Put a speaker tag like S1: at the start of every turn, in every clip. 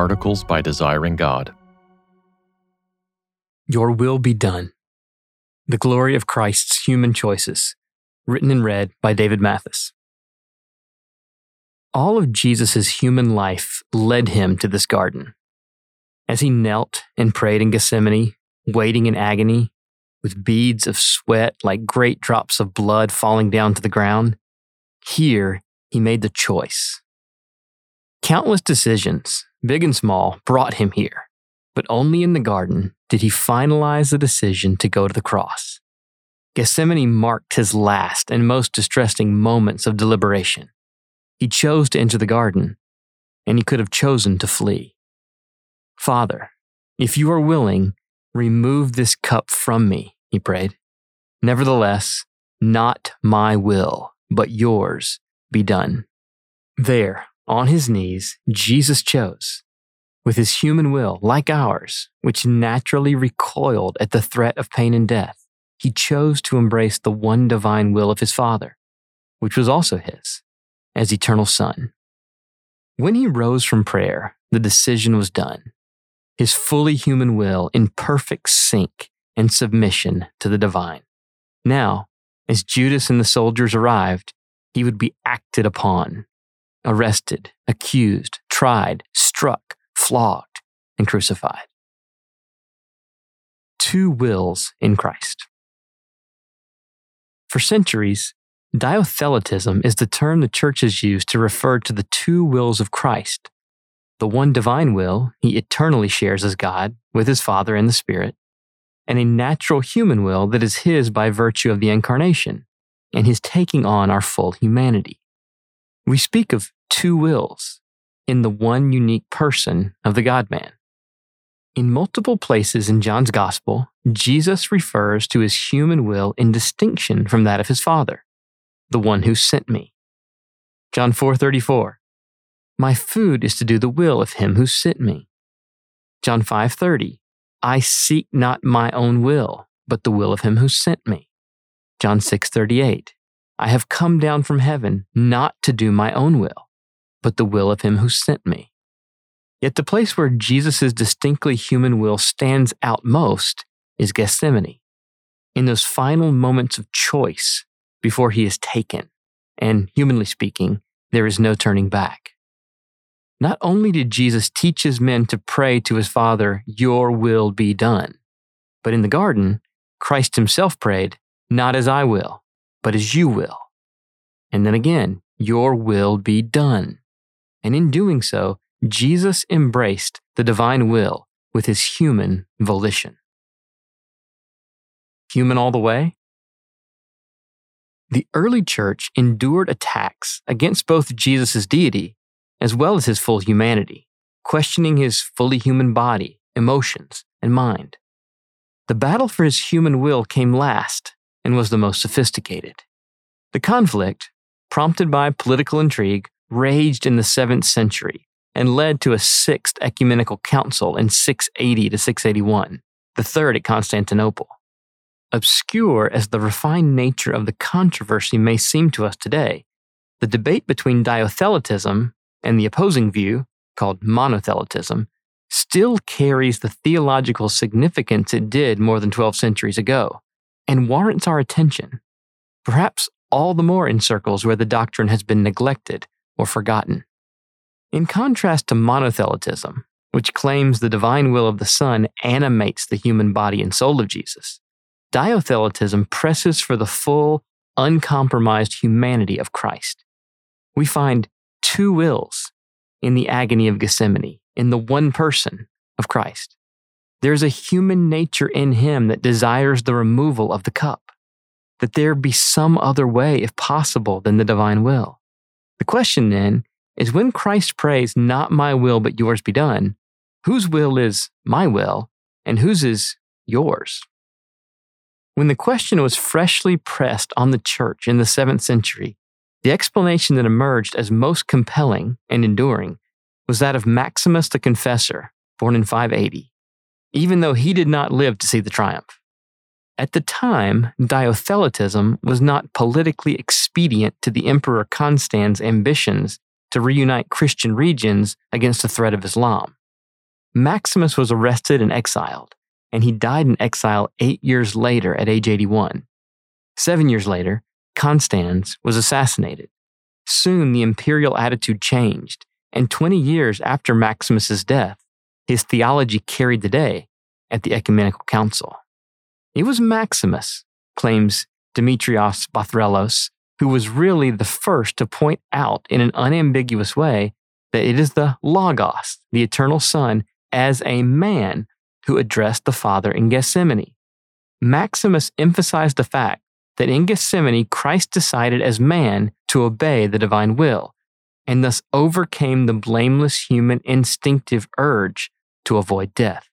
S1: Articles by Desiring God.
S2: Your will be done. The glory of Christ's human choices, written and read by David Mathis. All of Jesus' human life led him to this garden. As he knelt and prayed in Gethsemane, waiting in agony, with beads of sweat like great drops of blood falling down to the ground, here he made the choice. Countless decisions, big and small, brought him here, but only in the garden did he finalize the decision to go to the cross. Gethsemane marked his last and most distressing moments of deliberation. He chose to enter the garden, and he could have chosen to flee. Father, if you are willing, remove this cup from me, he prayed. Nevertheless, not my will, but yours be done. There, on his knees, Jesus chose, with his human will, like ours, which naturally recoiled at the threat of pain and death, he chose to embrace the one divine will of his Father, which was also his as eternal Son. When he rose from prayer, the decision was done. His fully human will in perfect sync and submission to the divine. Now, as Judas and the soldiers arrived, he would be acted upon, arrested, accused, tried, struck, flogged, and crucified. Two wills in Christ. For centuries, Dyotheletism is the term the church has used to refer to the two wills of Christ the one divine will he eternally shares as God with his Father and the Spirit, and a natural human will that is his by virtue of the incarnation and his taking on our full humanity. We speak of two wills in the one unique person of the God man. In multiple places in John's Gospel, Jesus refers to his human will in distinction from that of his Father the one who sent me. John 4:34 My food is to do the will of him who sent me. John 5:30 I seek not my own will, but the will of him who sent me. John 6:38 I have come down from heaven not to do my own will, but the will of him who sent me. Yet the place where Jesus' distinctly human will stands out most is Gethsemane. In those final moments of choice, before he is taken. And humanly speaking, there is no turning back. Not only did Jesus teach his men to pray to his Father, Your will be done, but in the garden, Christ himself prayed, Not as I will, but as you will. And then again, Your will be done. And in doing so, Jesus embraced the divine will with his human volition. Human all the way? The early church endured attacks against both Jesus' deity as well as his full humanity, questioning his fully human body, emotions, and mind. The battle for his human will came last and was the most sophisticated. The conflict, prompted by political intrigue, raged in the 7th century and led to a sixth ecumenical council in 680 to 681, the third at Constantinople. Obscure as the refined nature of the controversy may seem to us today, the debate between dyotheletism and the opposing view, called monotheletism, still carries the theological significance it did more than 12 centuries ago and warrants our attention, perhaps all the more in circles where the doctrine has been neglected or forgotten. In contrast to monothelitism, which claims the divine will of the Son animates the human body and soul of Jesus, Dyotheletism presses for the full, uncompromised humanity of Christ. We find two wills in the agony of Gethsemane, in the one person of Christ. There's a human nature in him that desires the removal of the cup, that there be some other way, if possible, than the divine will. The question then is when Christ prays, Not my will, but yours be done, whose will is my will, and whose is yours? When the question was freshly pressed on the church in the 7th century, the explanation that emerged as most compelling and enduring was that of Maximus the Confessor, born in 580, even though he did not live to see the triumph. At the time, dyotheletism was not politically expedient to the Emperor Constans' ambitions to reunite Christian regions against the threat of Islam. Maximus was arrested and exiled, and he died in exile eight years later at age 81. Seven years later, Constans was assassinated. Soon the imperial attitude changed, and 20 years after Maximus's death, his theology carried the day at the Ecumenical Council. It was Maximus, claims Demetrios Bathrellos, who was really the first to point out in an unambiguous way that it is the Logos, the eternal Son, as a man who addressed the Father in Gethsemane. Maximus emphasized the fact that in Gethsemane, Christ decided as man to obey the divine will, and thus overcame the blameless human instinctive urge to avoid death.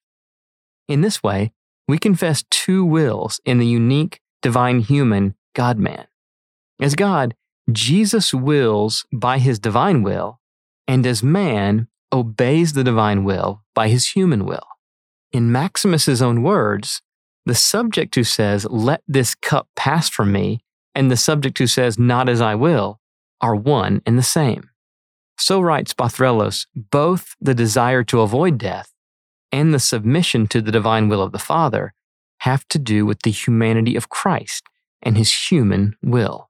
S2: In this way, we confess two wills in the unique divine human God man. As God, Jesus wills by his divine will, and as man, obeys the divine will by his human will. In Maximus's own words, the subject who says, Let this cup pass from me, and the subject who says, Not as I will, are one and the same. So writes Bathrellos, both the desire to avoid death and the submission to the divine will of the Father have to do with the humanity of Christ and his human will.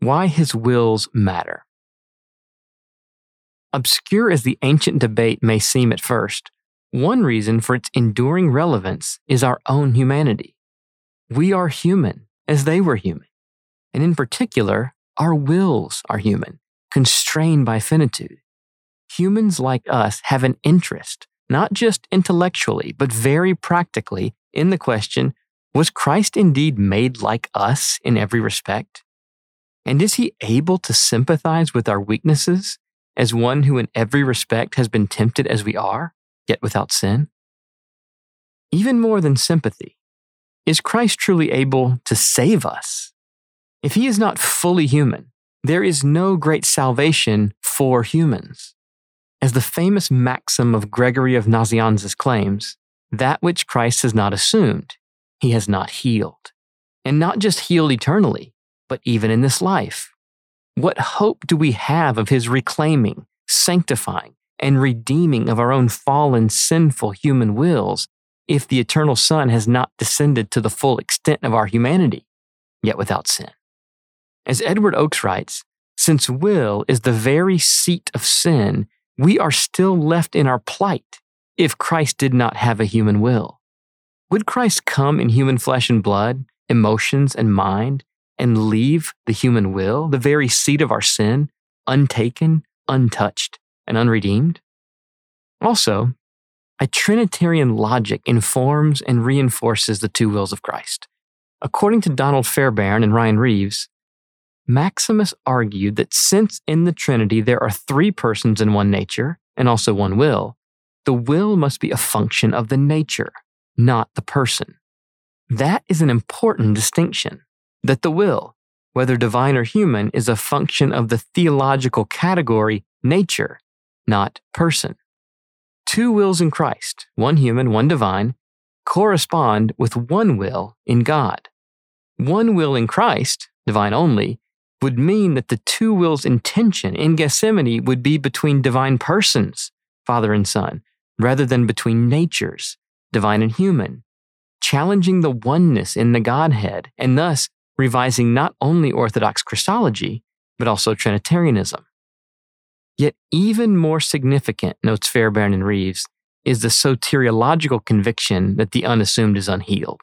S2: Why his wills matter. Obscure as the ancient debate may seem at first, one reason for its enduring relevance is our own humanity. We are human as they were human. And in particular, our wills are human, constrained by finitude. Humans like us have an interest, not just intellectually, but very practically, in the question was Christ indeed made like us in every respect? And is he able to sympathize with our weaknesses as one who in every respect has been tempted as we are, yet without sin? Even more than sympathy, is Christ truly able to save us? If he is not fully human, there is no great salvation for humans. As the famous maxim of Gregory of Nazianzus claims, that which Christ has not assumed, he has not healed. And not just healed eternally, but even in this life. What hope do we have of his reclaiming, sanctifying, and redeeming of our own fallen, sinful human wills if the eternal Son has not descended to the full extent of our humanity, yet without sin? As Edward Oakes writes, since will is the very seat of sin, we are still left in our plight if Christ did not have a human will. Would Christ come in human flesh and blood, emotions and mind, and leave the human will, the very seat of our sin, untaken, untouched, and unredeemed? Also, a Trinitarian logic informs and reinforces the two wills of Christ. According to Donald Fairbairn and Ryan Reeves, Maximus argued that since in the Trinity there are three persons in one nature and also one will, the will must be a function of the nature, not the person. That is an important distinction that the will, whether divine or human, is a function of the theological category nature, not person. Two wills in Christ, one human, one divine, correspond with one will in God. One will in Christ, divine only, would mean that the two wills' intention in Gethsemane would be between divine persons, Father and Son, rather than between natures, divine and human, challenging the oneness in the Godhead, and thus revising not only Orthodox Christology, but also Trinitarianism. Yet, even more significant, notes Fairbairn and Reeves, is the soteriological conviction that the unassumed is unhealed.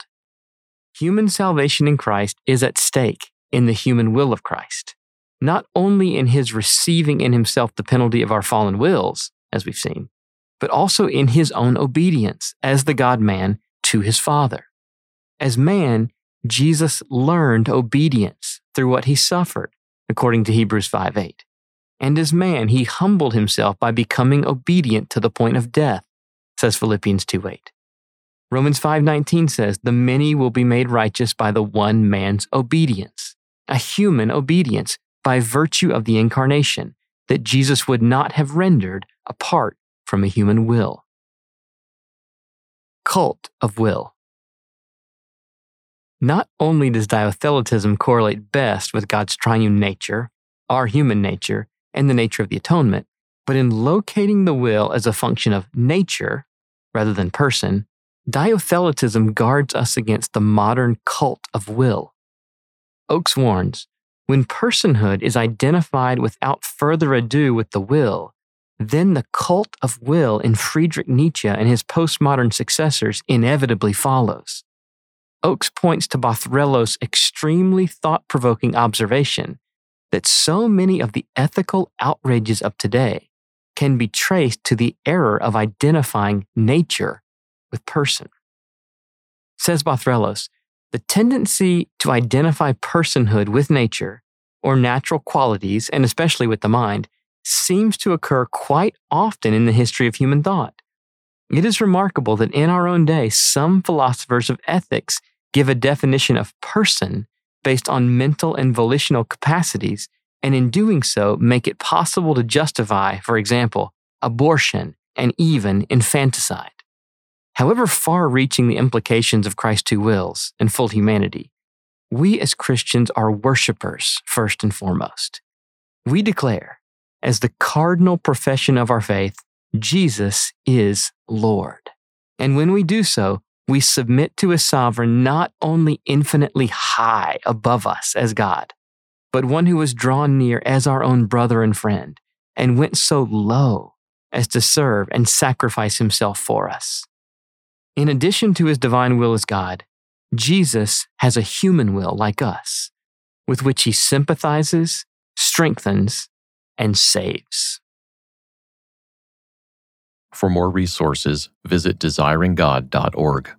S2: Human salvation in Christ is at stake in the human will of Christ, not only in his receiving in himself the penalty of our fallen wills, as we've seen, but also in his own obedience as the God man to his Father. As man, Jesus learned obedience through what he suffered, according to Hebrews 5 8. And as man, he humbled himself by becoming obedient to the point of death, says Philippians 2 8. Romans 5:19 says, "The many will be made righteous by the one man's obedience." A human obedience by virtue of the incarnation that Jesus would not have rendered apart from a human will. Cult of will. Not only does dyotheletism correlate best with God's triune nature, our human nature, and the nature of the atonement, But in locating the will as a function of nature rather than person, Dyotheletism guards us against the modern cult of will. Oakes warns when personhood is identified without further ado with the will, then the cult of will in Friedrich Nietzsche and his postmodern successors inevitably follows. Oakes points to Bathrellos's extremely thought provoking observation that so many of the ethical outrages of today can be traced to the error of identifying nature with person. Says Bathrellos, the tendency to identify personhood with nature or natural qualities, and especially with the mind, seems to occur quite often in the history of human thought. It is remarkable that in our own day, some philosophers of ethics give a definition of person based on mental and volitional capacities, and in doing so, make it possible to justify, for example, abortion and even infanticide. However far reaching the implications of Christ's two wills and full humanity, we as Christians are worshippers first and foremost. We declare, as the cardinal profession of our faith, Jesus is Lord. And when we do so, we submit to a sovereign not only infinitely high above us as God, but one who was drawn near as our own brother and friend, and went so low as to serve and sacrifice himself for us. In addition to his divine will as God, Jesus has a human will like us, with which he sympathizes, strengthens, and saves.
S1: For more resources, visit desiringgod.org.